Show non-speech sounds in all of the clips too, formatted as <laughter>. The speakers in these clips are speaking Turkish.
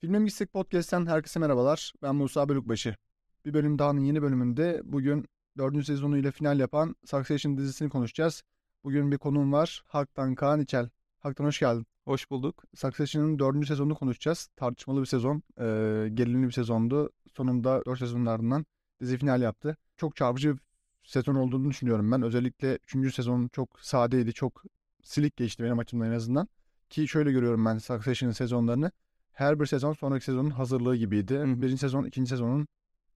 Filme mi gitsek podcast'ten herkese merhabalar. Ben Musa Bölükbaşı. Bir bölüm dağının yeni bölümünde bugün dördüncü sezonuyla final yapan Succession dizisini konuşacağız. Bugün bir konuğum var. Haktan Kaan İçel. Haktan hoş geldin. Hoş bulduk. Succession'ın dördüncü sezonunu konuşacağız. Tartışmalı bir sezon. Ee, gerilimli bir sezondu. Sonunda dört sezonun ardından dizi final yaptı. Çok çarpıcı bir sezon olduğunu düşünüyorum ben. Özellikle üçüncü sezon çok sadeydi. Çok silik geçti benim açımdan en azından. Ki şöyle görüyorum ben Succession'ın sezonlarını her bir sezon sonraki sezonun hazırlığı gibiydi. Hı. Birinci sezon, ikinci sezonun,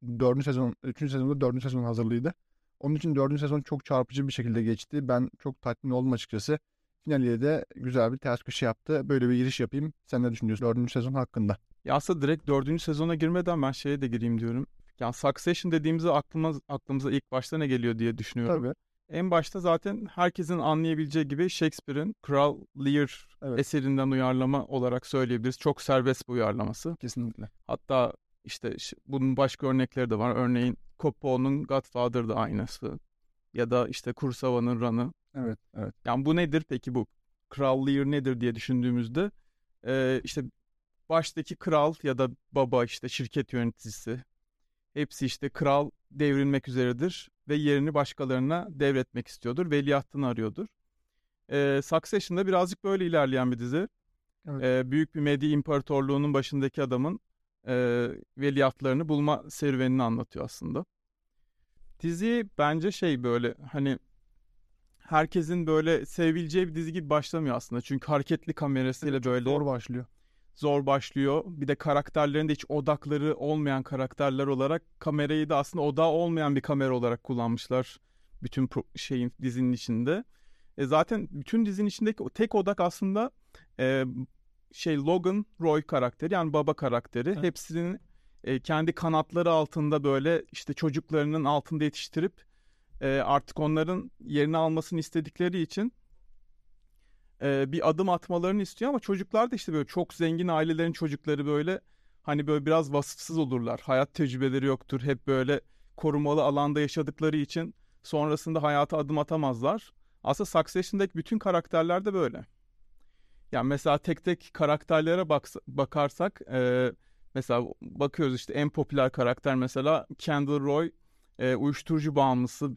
dördüncü sezon, üçüncü sezonda dördüncü sezonun hazırlığıydı. Onun için dördüncü sezon çok çarpıcı bir şekilde geçti. Ben çok tatmin oldum açıkçası. Finaliyle de güzel bir ters köşe yaptı. Böyle bir giriş yapayım. Sen ne düşünüyorsun dördüncü sezon hakkında? Ya aslında direkt dördüncü sezona girmeden ben şeye de gireyim diyorum. Yani Succession dediğimizde aklımız, aklımıza ilk başta ne geliyor diye düşünüyorum. Tabii. En başta zaten herkesin anlayabileceği gibi Shakespeare'in Kral Lear Evet. eserinden uyarlama olarak söyleyebiliriz. Çok serbest bir uyarlaması. Kesinlikle. Hatta işte bunun başka örnekleri de var. Örneğin Coppola'nın Godfather da aynısı. Ya da işte Kurosawa'nın Run'ı. Evet. Evet. Yani bu nedir peki bu Kral Lear nedir diye düşündüğümüzde e, işte baştaki kral ya da baba işte şirket yöneticisi hepsi işte kral devrilmek üzeredir ve yerini başkalarına devretmek istiyordur. Veliahtını arıyordur. E, Succession'da birazcık böyle ilerleyen bir dizi. Evet. E, büyük bir medya imparatorluğunun başındaki adamın e, veliahtlarını bulma serüvenini anlatıyor aslında. Dizi bence şey böyle hani herkesin böyle sevebileceği bir dizi gibi başlamıyor aslında. Çünkü hareketli kamerasıyla böyle Zor başlıyor. Zor başlıyor. Bir de karakterlerin de hiç odakları olmayan karakterler olarak kamerayı da aslında odağı olmayan bir kamera olarak kullanmışlar. Bütün şeyin dizinin içinde. E zaten bütün dizinin içindeki tek odak aslında e, şey Logan Roy karakteri yani baba karakteri. Evet. Hepsinin e, kendi kanatları altında böyle işte çocuklarının altında yetiştirip e, artık onların yerini almasını istedikleri için e, bir adım atmalarını istiyor ama çocuklar da işte böyle çok zengin ailelerin çocukları böyle hani böyle biraz vasıfsız olurlar. Hayat tecrübeleri yoktur. Hep böyle korumalı alanda yaşadıkları için sonrasında hayata adım atamazlar. Aslında Succession'daki bütün karakterler de böyle. Yani mesela tek tek karakterlere baks- bakarsak e, mesela bakıyoruz işte en popüler karakter mesela Kendall Roy e, uyuşturucu bağımlısı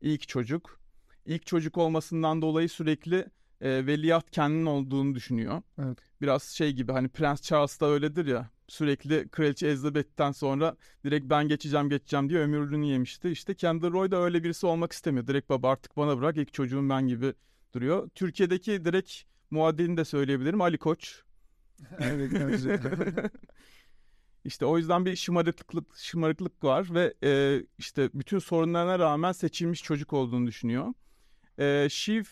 ilk çocuk. İlk çocuk olmasından dolayı sürekli e, veliaht kendinin olduğunu düşünüyor. Evet. Biraz şey gibi hani Prens Charles da öyledir ya sürekli Kraliçe Elizabeth'ten sonra direkt ben geçeceğim geçeceğim diye ömürlüğünü yemişti. İşte Kendall Roy da öyle birisi olmak istemiyor. Direkt baba artık bana bırak ilk çocuğum ben gibi duruyor. Türkiye'deki direkt muadilini de söyleyebilirim Ali Koç. <laughs> Evet. evet. <laughs> İşte o yüzden bir şımarıklık şımarıklık var ve e, işte bütün sorunlarına rağmen seçilmiş çocuk olduğunu düşünüyor. E, Shiv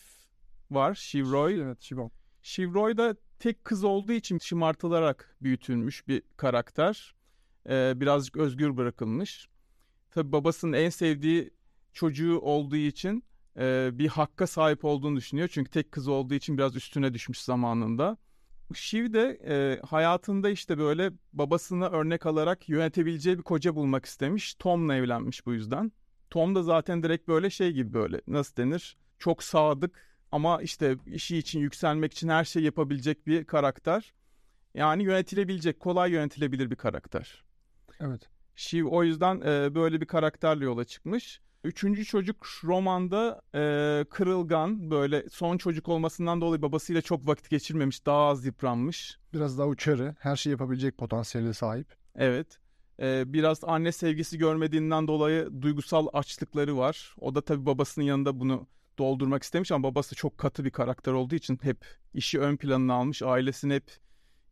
var, Shiv Roy. evet. Şibon. Shiv Roy da tek kız olduğu için şımartılarak büyütülmüş bir karakter. E, birazcık özgür bırakılmış. Tabi babasının en sevdiği çocuğu olduğu için e, bir hakka sahip olduğunu düşünüyor. Çünkü tek kız olduğu için biraz üstüne düşmüş zamanında. Shiv de e, hayatında işte böyle babasına örnek alarak yönetebileceği bir koca bulmak istemiş. Tom'la evlenmiş bu yüzden. Tom da zaten direkt böyle şey gibi böyle nasıl denir? Çok sadık ama işte işi için yükselmek için her şey yapabilecek bir karakter. Yani yönetilebilecek, kolay yönetilebilir bir karakter. Evet. Shiv o yüzden e, böyle bir karakterle yola çıkmış. Üçüncü çocuk romanda e, kırılgan böyle son çocuk olmasından dolayı babasıyla çok vakit geçirmemiş daha az yıpranmış. Biraz daha uçarı. Her şeyi yapabilecek potansiyele sahip. Evet E, biraz anne sevgisi görmediğinden dolayı duygusal açlıkları var. O da tabii babasının yanında bunu doldurmak istemiş ama babası çok katı bir karakter olduğu için hep işi ön planına almış ailesini hep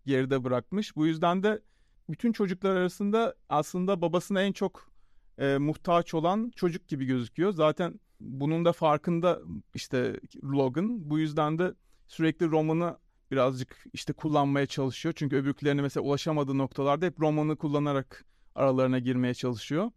geride bırakmış. Bu yüzden de bütün çocuklar arasında aslında babasına en çok e, muhtaç olan çocuk gibi gözüküyor. Zaten bunun da farkında işte Logan. Bu yüzden de sürekli romanı birazcık işte kullanmaya çalışıyor. Çünkü öbürkülerine mesela ulaşamadığı noktalarda hep romanı kullanarak aralarına girmeye çalışıyor.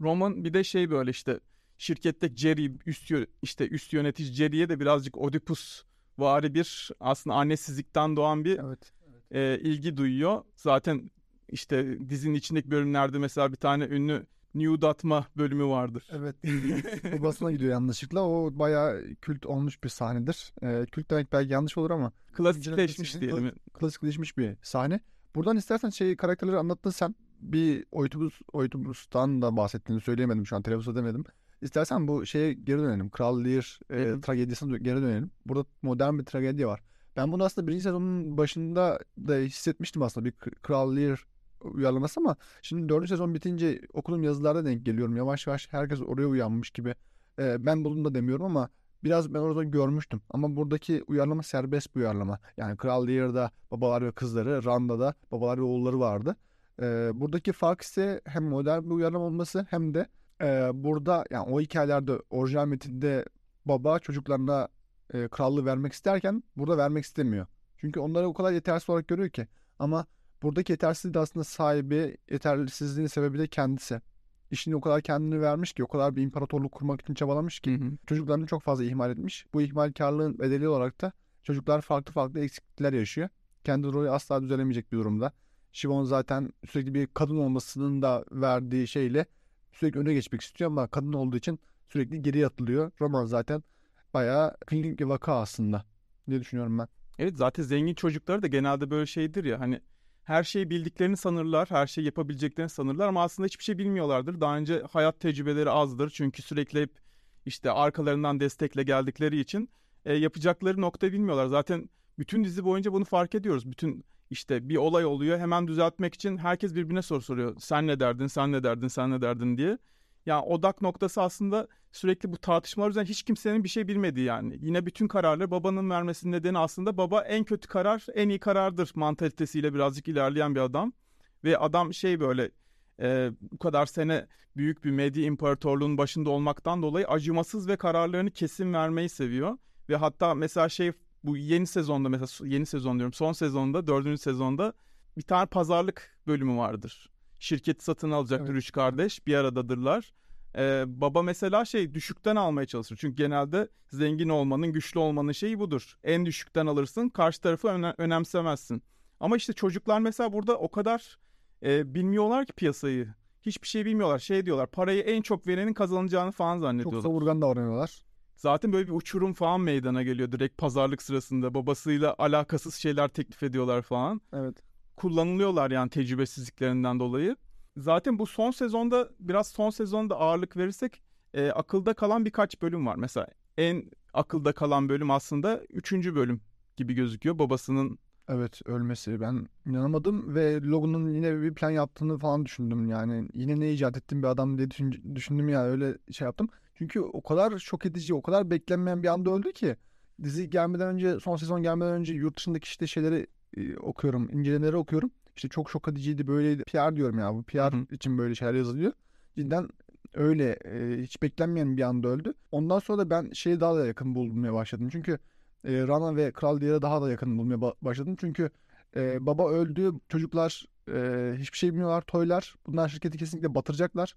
Roman bir de şey böyle işte şirkette Jerry üst işte üst yönetici Jerry'e de birazcık Oedipus vari bir aslında annesizlikten doğan bir Evet. e, ilgi duyuyor. Zaten işte dizinin içindeki bölümlerde mesela bir tane ünlü nude atma bölümü vardır. Evet. <laughs> Babasına gidiyor yanlışlıkla. O bayağı kült olmuş bir sahnedir. Ee, kült demek belki yanlış olur ama Klasikleşmiş Kla- diyelim. klasikleşmiş bir sahne. Buradan istersen şey karakterleri anlattın sen. Bir Oitubus, Oitubus'tan da bahsettiğini söyleyemedim şu an telaffuz edemedim. İstersen bu şeye geri dönelim. Kral Lear e, tragedisine geri dönelim. Burada modern bir tragedi var. Ben bunu aslında birinci sezonun başında da hissetmiştim aslında bir Kral Lear uyarlaması ama şimdi dördüncü sezon bitince okuduğum yazılarda denk geliyorum. Yavaş yavaş herkes oraya uyanmış gibi. E, ben bunu da demiyorum ama biraz ben orada görmüştüm. Ama buradaki uyarlama serbest bir uyarlama. Yani Kral Lear'da babalar ve kızları, Randa'da babalar ve oğulları vardı. E, buradaki fark ise hem modern bir uyarlama olması hem de e, burada yani o hikayelerde orijinal metinde baba çocuklarına e, krallığı vermek isterken burada vermek istemiyor. Çünkü onları o kadar yetersiz olarak görüyor ki. Ama buradaki yetersizliği de aslında sahibi, yetersizliğinin sebebi de kendisi. İşini o kadar kendini vermiş ki, o kadar bir imparatorluk kurmak için çabalamış ki Hı hı. çocuklarını çok fazla ihmal etmiş. Bu ihmalkarlığın bedeli olarak da çocuklar farklı farklı eksiklikler yaşıyor. Kendi rolü asla düzelemeyecek bir durumda. Shivon zaten sürekli bir kadın olmasının da verdiği şeyle sürekli öne geçmek istiyor ama kadın olduğu için sürekli geriye atılıyor. Roman zaten bayağı klinik bir vaka aslında diye düşünüyorum ben. Evet zaten zengin çocukları da genelde böyle şeydir ya hani her şeyi bildiklerini sanırlar, her şeyi yapabileceklerini sanırlar ama aslında hiçbir şey bilmiyorlardır. Daha önce hayat tecrübeleri azdır çünkü sürekli hep işte arkalarından destekle geldikleri için e, yapacakları nokta bilmiyorlar. Zaten bütün dizi boyunca bunu fark ediyoruz. Bütün işte bir olay oluyor hemen düzeltmek için herkes birbirine soru soruyor. Sen ne derdin, sen ne derdin, sen ne derdin diye. Yani odak noktası aslında sürekli bu tartışmalar üzerine hiç kimsenin bir şey bilmediği yani. Yine bütün kararları babanın vermesinin nedeni aslında baba en kötü karar en iyi karardır mantalitesiyle birazcık ilerleyen bir adam. Ve adam şey böyle e, bu kadar sene büyük bir medya imparatorluğunun başında olmaktan dolayı acımasız ve kararlarını kesin vermeyi seviyor. Ve hatta mesela şey bu yeni sezonda mesela yeni sezon diyorum son sezonda dördüncü sezonda bir tane pazarlık bölümü vardır. Şirketi satın alacaktır Evet. üç kardeş bir aradadırlar. Ee, baba mesela şey düşükten almaya çalışır. Çünkü genelde zengin olmanın, güçlü olmanın şeyi budur. En düşükten alırsın, karşı tarafı öne- önemsemezsin. Ama işte çocuklar mesela burada o kadar e, bilmiyorlar ki piyasayı. Hiçbir şey bilmiyorlar. Şey diyorlar, parayı en çok verenin kazanacağını falan Çok zannediyorlar. savurgan davranıyorlar. Zaten böyle bir uçurum falan meydana geliyor direkt pazarlık sırasında. Babasıyla alakasız şeyler teklif ediyorlar falan Evet. kullanılıyorlar yani tecrübesizliklerinden dolayı. Zaten bu son sezonda biraz son sezonda ağırlık verirsek e, akılda kalan birkaç bölüm var. Mesela en akılda kalan bölüm aslında 3. bölüm gibi gözüküyor. Babasının Evet ölmesi ben inanamadım ve Logan'ın yine bir plan yaptığını falan düşündüm yani yine ne icat ettim bir adam diye düşün- düşündüm ya öyle şey yaptım. Çünkü o kadar şok edici o kadar beklenmeyen bir anda öldü ki dizi gelmeden önce son sezon gelmeden önce yurt dışındaki işte şeyleri e, okuyorum incelemeleri okuyorum. İşte çok şok ediciydi böyleydi PR diyorum ya bu PR Hı için böyle şeyler yazılıyor. Cidden öyle e, hiç beklenmeyen bir anda öldü. Ondan sonra da ben şeyi daha da yakın bulmaya başladım. Çünkü e, Rana ve Kral Diğer'e daha da yakın bulmaya ba- başladım. Çünkü e, baba öldü, çocuklar e, hiçbir şey bilmiyorlar, toylar. Bunlar şirketi kesinlikle batıracaklar.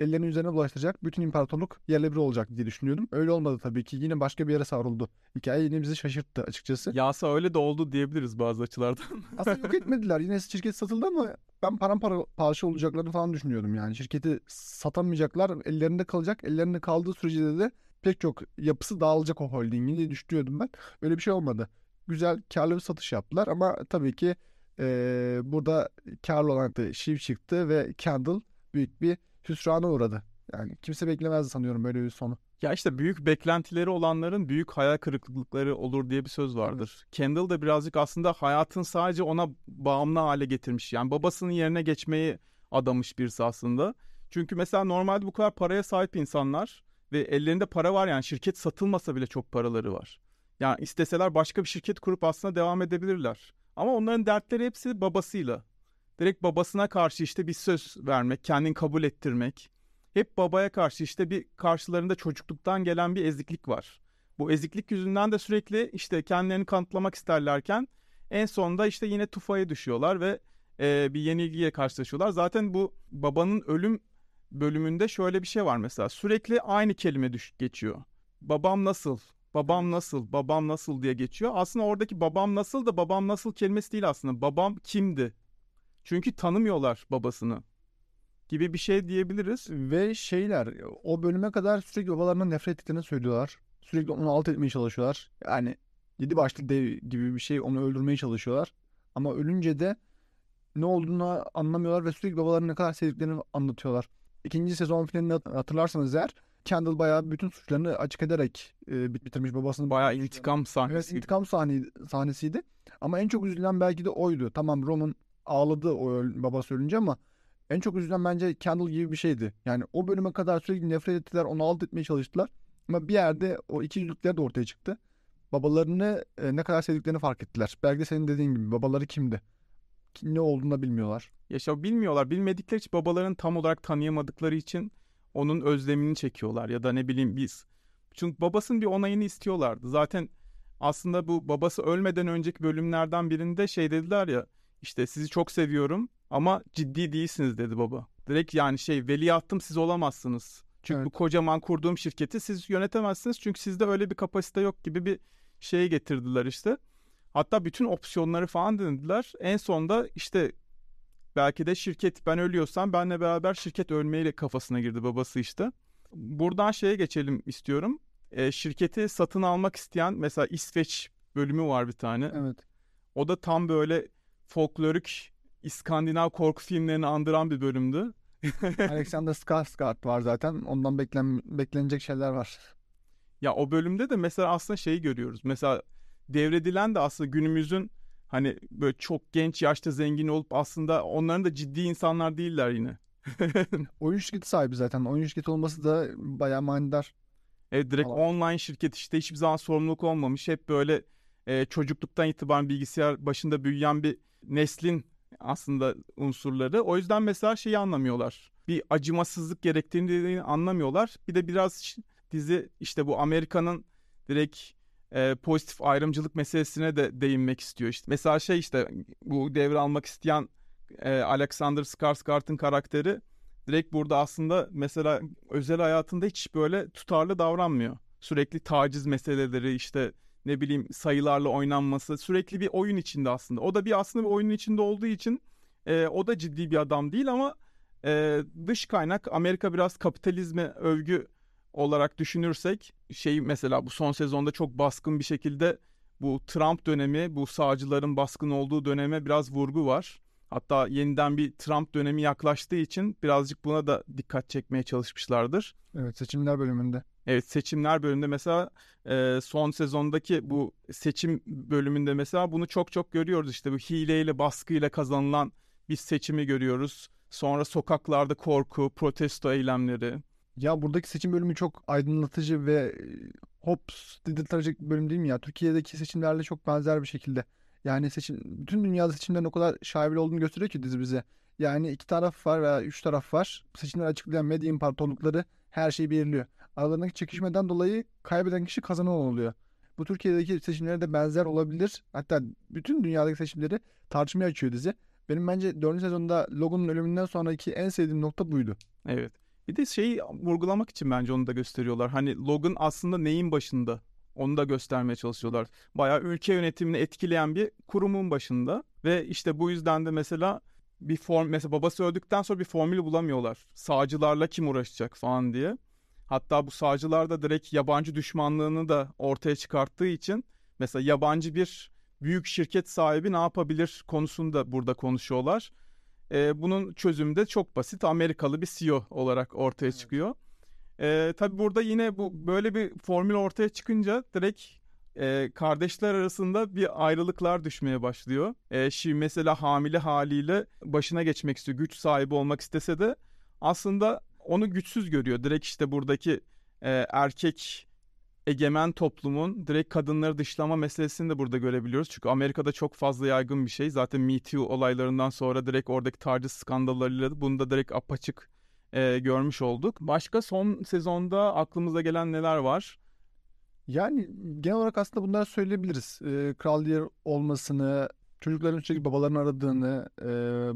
Ellerinin üzerine bulaştıracak. Bütün imparatorluk yerle bir olacak diye düşünüyordum. Öyle olmadı tabii ki. Yine başka bir yere savruldu. Hikaye yine bizi şaşırttı açıkçası. yasa öyle de oldu diyebiliriz bazı açılardan. <laughs> Aslında yok etmediler. Yine şirket satıldı ama ben paramparça olacaklarını falan düşünüyordum yani. Şirketi satamayacaklar. Ellerinde kalacak. Ellerinde kaldığı sürece de pek çok yapısı dağılacak o holdingin diye düşünüyordum ben. Öyle bir şey olmadı. Güzel karlı bir satış yaptılar ama tabii ki eee, burada karlı olan da Shiv çıktı ve Candle büyük bir hüsrana uğradı. Yani kimse beklemezdi sanıyorum böyle bir sonu. Ya işte büyük beklentileri olanların büyük hayal kırıklıkları olur diye bir söz vardır. Kendall da birazcık aslında hayatın sadece ona bağımlı hale getirmiş. Yani babasının yerine geçmeyi adamış birisi aslında. Çünkü mesela normalde bu kadar paraya sahip insanlar ve ellerinde para var yani şirket satılmasa bile çok paraları var. Yani isteseler başka bir şirket kurup aslında devam edebilirler. Ama onların dertleri hepsi babasıyla. Direkt babasına karşı işte bir söz vermek, kendini kabul ettirmek hep babaya karşı işte bir karşılarında çocukluktan gelen bir eziklik var. Bu eziklik yüzünden de sürekli işte kendilerini kanıtlamak isterlerken en sonunda işte yine tufaya düşüyorlar ve e, bir yenilgiye karşılaşıyorlar. Zaten bu babanın ölüm bölümünde şöyle bir şey var mesela sürekli aynı kelime düş geçiyor. Babam nasıl? Babam nasıl? Babam nasıl diye geçiyor. Aslında oradaki babam nasıl da babam nasıl kelimesi değil aslında. Babam kimdi? Çünkü tanımıyorlar babasını gibi bir şey diyebiliriz. Ve şeyler o bölüme kadar sürekli babalarından nefret ettiklerini söylüyorlar. Sürekli onu alt etmeye çalışıyorlar. Yani yedi başlı dev gibi bir şey onu öldürmeye çalışıyorlar. Ama ölünce de ne olduğunu anlamıyorlar ve sürekli babalarını ne kadar sevdiklerini anlatıyorlar. İkinci sezon finalini hatırlarsanız eğer Kendall bayağı bütün suçlarını açık ederek e, bitirmiş babasını. Bayağı intikam sahnesi. Evet intikam sahne, sahnesiydi. Ama en çok üzülen belki de oydu. Tamam Roman ağladı o babası ölünce ama en çok üzülen bence Kendall gibi bir şeydi. Yani o bölüme kadar sürekli nefret ettiler, onu alt etmeye çalıştılar. Ama bir yerde o iki yüzlükler de ortaya çıktı. Babalarını e, ne kadar sevdiklerini fark ettiler. Belki de senin dediğin gibi babaları kimdi? Ne olduğunu bilmiyorlar. Yaşa bilmiyorlar. Bilmedikleri için babalarını tam olarak tanıyamadıkları için onun özlemini çekiyorlar ya da ne bileyim biz. Çünkü babasının bir onayını istiyorlardı. Zaten aslında bu babası ölmeden önceki bölümlerden birinde şey dediler ya işte sizi çok seviyorum ama ciddi değilsiniz dedi baba. Direkt yani şey veliahtım siz olamazsınız. Çünkü evet. bu kocaman kurduğum şirketi siz yönetemezsiniz çünkü sizde öyle bir kapasite yok gibi bir şeye getirdiler işte. Hatta bütün opsiyonları falan denediler. En sonda işte belki de şirket ben ölüyorsam benle beraber şirket ölmeyle kafasına girdi babası işte. Buradan şeye geçelim istiyorum. E, şirketi satın almak isteyen mesela İsveç bölümü var bir tane. Evet. O da tam böyle folklorik İskandinav korku filmlerini andıran bir bölümdü. <laughs> Alexander Skarsgård var zaten. Ondan beklen beklenecek şeyler var. Ya o bölümde de mesela aslında şeyi görüyoruz. Mesela devredilen de aslında günümüzün hani böyle çok genç yaşta zengin olup aslında onların da ciddi insanlar değiller yine. <laughs> oyun şirketi sahibi zaten. Oyun şirketi olması da bayağı manidar. Evet direkt Allah. online şirket işte hiçbir zaman sorumluluk olmamış. Hep böyle e, çocukluktan itibaren bilgisayar başında büyüyen bir neslin aslında unsurları. O yüzden mesela şeyi anlamıyorlar. Bir acımasızlık gerektiğini anlamıyorlar. Bir de biraz dizi işte bu Amerika'nın direkt e, pozitif ayrımcılık meselesine de değinmek istiyor. İşte mesela şey işte bu devre almak isteyen e, Alexander Skarsgård'ın karakteri direkt burada aslında mesela özel hayatında hiç böyle tutarlı davranmıyor. Sürekli taciz meseleleri işte ne bileyim sayılarla oynanması sürekli bir oyun içinde aslında. O da bir aslında bir oyunun içinde olduğu için e, o da ciddi bir adam değil ama e, dış kaynak Amerika biraz kapitalizme övgü olarak düşünürsek şey mesela bu son sezonda çok baskın bir şekilde bu Trump dönemi, bu sağcıların baskın olduğu döneme biraz vurgu var. Hatta yeniden bir Trump dönemi yaklaştığı için birazcık buna da dikkat çekmeye çalışmışlardır. Evet seçimler bölümünde. Evet seçimler bölümünde mesela e, son sezondaki bu seçim bölümünde mesela bunu çok çok görüyoruz. İşte bu hileyle baskıyla kazanılan bir seçimi görüyoruz. Sonra sokaklarda korku, protesto eylemleri. Ya buradaki seçim bölümü çok aydınlatıcı ve hops dedirtecek bölüm değil mi ya? Türkiye'deki seçimlerle çok benzer bir şekilde. Yani seçim, bütün dünyada seçimlerin o kadar şaibeli olduğunu gösteriyor ki dizi bize. Yani iki taraf var veya üç taraf var. Seçimleri açıklayan medya imparatorlukları her şeyi belirliyor. Aralarındaki çekişmeden dolayı kaybeden kişi kazanan oluyor. Bu Türkiye'deki seçimlere de benzer olabilir. Hatta bütün dünyadaki seçimleri tartışmaya açıyor dizi. Benim bence 4. sezonda Logan'ın ölümünden sonraki en sevdiğim nokta buydu. Evet. Bir de şeyi vurgulamak için bence onu da gösteriyorlar. Hani Logan aslında neyin başında? Onu da göstermeye çalışıyorlar. Bayağı ülke yönetimini etkileyen bir kurumun başında. Ve işte bu yüzden de mesela bir form mesela babası öldükten sonra bir formül bulamıyorlar. Sağcılarla kim uğraşacak falan diye. Hatta bu sağcılar da direkt yabancı düşmanlığını da ortaya çıkarttığı için mesela yabancı bir büyük şirket sahibi ne yapabilir konusunda burada konuşuyorlar. E, bunun çözümü de çok basit. Amerikalı bir CEO olarak ortaya evet. çıkıyor. E, tabii burada yine bu böyle bir formül ortaya çıkınca direkt e, kardeşler arasında bir ayrılıklar düşmeye başlıyor. E, şimdi mesela hamile haliyle başına geçmek istiyor. Güç sahibi olmak istese de aslında onu güçsüz görüyor. Direkt işte buradaki e, erkek egemen toplumun direkt kadınları dışlama meselesini de burada görebiliyoruz. Çünkü Amerika'da çok fazla yaygın bir şey. Zaten Me Too olaylarından sonra direkt oradaki taciz skandallarıyla bunu da direkt apaçık e, görmüş olduk. Başka son sezonda aklımıza gelen neler var? Yani genel olarak aslında bunları söyleyebiliriz. Ee, Kral Lear olmasını, çocukların sürekli babalarını aradığını, e,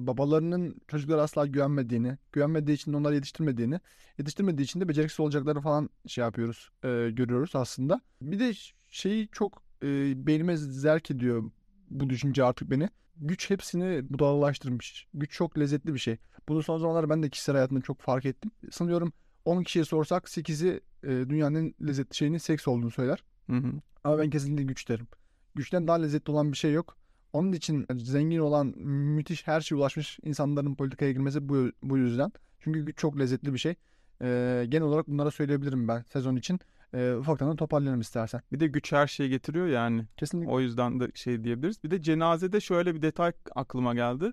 babalarının çocuklara asla güvenmediğini, güvenmediği için onları yetiştirmediğini, yetiştirmediği için de beceriksiz olacaklarını falan şey yapıyoruz, e, görüyoruz aslında. Bir de şeyi çok e, beynime zerk ediyor bu düşünce artık beni. Güç hepsini budalalaştırmış. Güç çok lezzetli bir şey. Bunu son zamanlarda ben de kişisel hayatımda çok fark ettim. Sanıyorum 10 kişiye sorsak 8'i e, dünyanın lezzetli şeyinin seks olduğunu söyler. Hı hı. Ama ben kesinlikle güç derim. Güçten daha lezzetli olan bir şey yok. Onun için zengin olan, müthiş her şeye ulaşmış insanların politikaya girmesi bu, bu yüzden. Çünkü çok lezzetli bir şey. Ee, genel olarak bunlara söyleyebilirim ben sezon için. Ee, ufaktan da toparlayalım istersen. Bir de güç her şeyi getiriyor yani. Kesinlikle. O yüzden de şey diyebiliriz. Bir de cenazede şöyle bir detay aklıma geldi.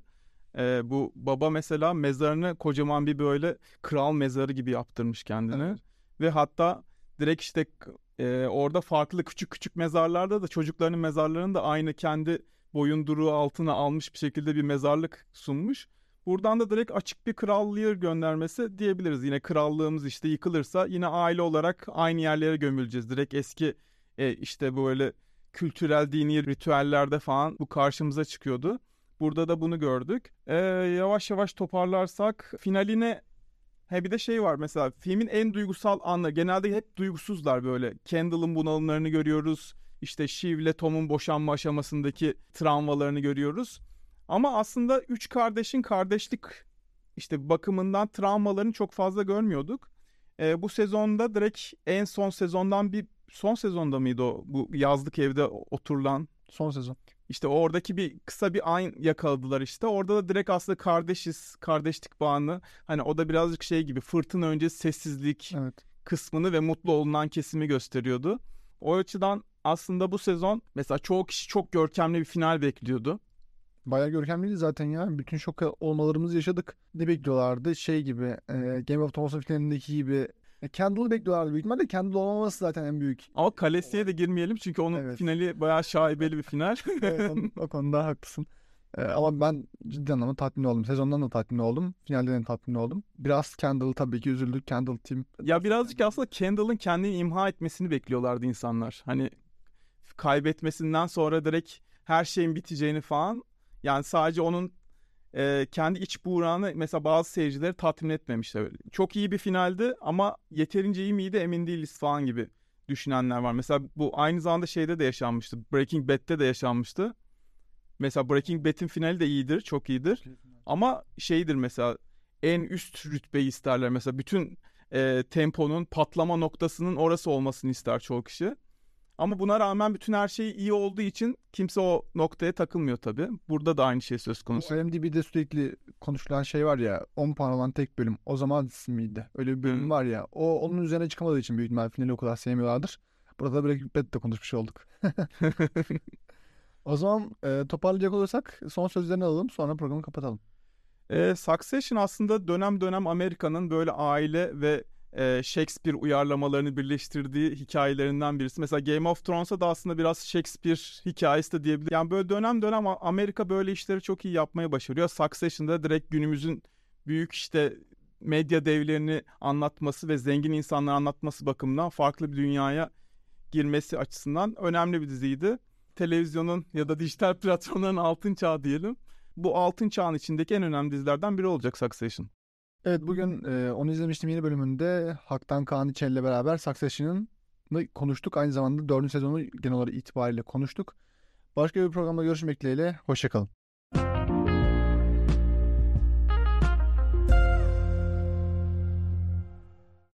Ee, bu baba mesela mezarını kocaman bir böyle kral mezarı gibi yaptırmış kendine. Evet. Ve hatta direkt işte e, orada farklı küçük küçük mezarlarda da çocuklarının mezarlarını da aynı kendi boyunduruğu altına almış bir şekilde bir mezarlık sunmuş. Buradan da direkt açık bir krallığı göndermesi diyebiliriz. Yine krallığımız işte yıkılırsa yine aile olarak aynı yerlere gömüleceğiz. Direkt eski e, işte böyle kültürel dini ritüellerde falan bu karşımıza çıkıyordu. Burada da bunu gördük. E, yavaş yavaş toparlarsak finaline He bir de şey var mesela filmin en duygusal anı genelde hep duygusuzlar böyle. Kendall'ın bunalımlarını görüyoruz. İşte Shiv ile Tom'un boşanma aşamasındaki travmalarını görüyoruz. Ama aslında üç kardeşin kardeşlik işte bakımından travmalarını çok fazla görmüyorduk. Ee, bu sezonda direkt en son sezondan bir son sezonda mıydı o bu yazlık evde oturulan Son sezon. işte oradaki bir kısa bir an yakaladılar işte. Orada da direkt aslında kardeşiz, kardeşlik bağını. Hani o da birazcık şey gibi fırtına öncesi sessizlik Evet. kısmını ve mutlu olunan kesimi gösteriyordu. O açıdan aslında bu sezon mesela çoğu kişi çok görkemli bir final bekliyordu. Bayağı görkemliydi zaten ya. Bütün şok olmalarımızı yaşadık. Ne bekliyorlardı? Şey gibi e, Game of Thrones'un finalindeki gibi e, Candle'ı bekliyorlardı büyük ihtimalle. Candle olmaması zaten en büyük. Ama Kalesi'ye de girmeyelim çünkü onun Evet. finali bayağı şaibeli bir final. <laughs> Evet, o, o konuda haklısın. E, ama ben ciddi anlamda tatmin oldum. Sezondan da tatmin oldum. Finalden de tatmin oldum. Biraz Candle tabii ki üzüldük. Candle team. ya birazcık aslında Kendall'ın kendini imha etmesini bekliyorlardı insanlar. Hani kaybetmesinden sonra direkt her şeyin biteceğini falan. Yani sadece onun e, kendi iç buğrağını mesela bazı seyircileri tatmin etmemişler. Çok iyi bir finaldi ama yeterince iyi miydi emin değiliz falan gibi düşünenler var. Mesela bu aynı zamanda şeyde de yaşanmıştı. Breaking Bad'de de yaşanmıştı. Mesela Breaking Bad'in finali de iyidir, çok iyidir. Ama şeydir mesela en üst rütbeyi isterler. Mesela bütün e, temponun patlama noktasının orası olmasını ister çoğu kişi. Ama buna rağmen bütün her şey iyi olduğu için kimse o noktaya takılmıyor tabii. Burada da aynı şey söz Bu konusu. IMDb'de sürekli konuşulan şey var ya 10 puan olan tek bölüm. O zaman miydi? Öyle bir bölüm var ya. O onun üzerine çıkamadığı için büyük ihtimalle finali o kadar sevmiyorlardır. Burada Breaking Bad'de konuşmuş olduk. <laughs> <laughs> O zaman e, toparlayacak olursak son sözlerini alalım sonra programı kapatalım. E, Succession aslında dönem dönem Amerika'nın böyle aile ve e, Shakespeare uyarlamalarını birleştirdiği hikayelerinden birisi. Mesela Game of Thrones'a da aslında biraz Shakespeare hikayesi de diyebilir. Yani böyle dönem dönem Amerika böyle işleri çok iyi yapmayı başarıyor. Succession'da direkt günümüzün büyük işte medya devlerini anlatması ve zengin insanları anlatması bakımından farklı bir dünyaya girmesi açısından önemli bir diziydi. Televizyonun ya da dijital platformların altın çağı diyelim. Bu altın çağın içindeki en önemli dizilerden biri olacak Succession. Evet bugün e, onu izlemiştim yeni bölümünde Haktan Kaan İçel'le beraber Succession'ı konuştuk. Aynı zamanda dördüncü sezonu genel olarak itibariyle konuştuk. Başka bir programda görüşmek dileğiyle. Hoşçakalın.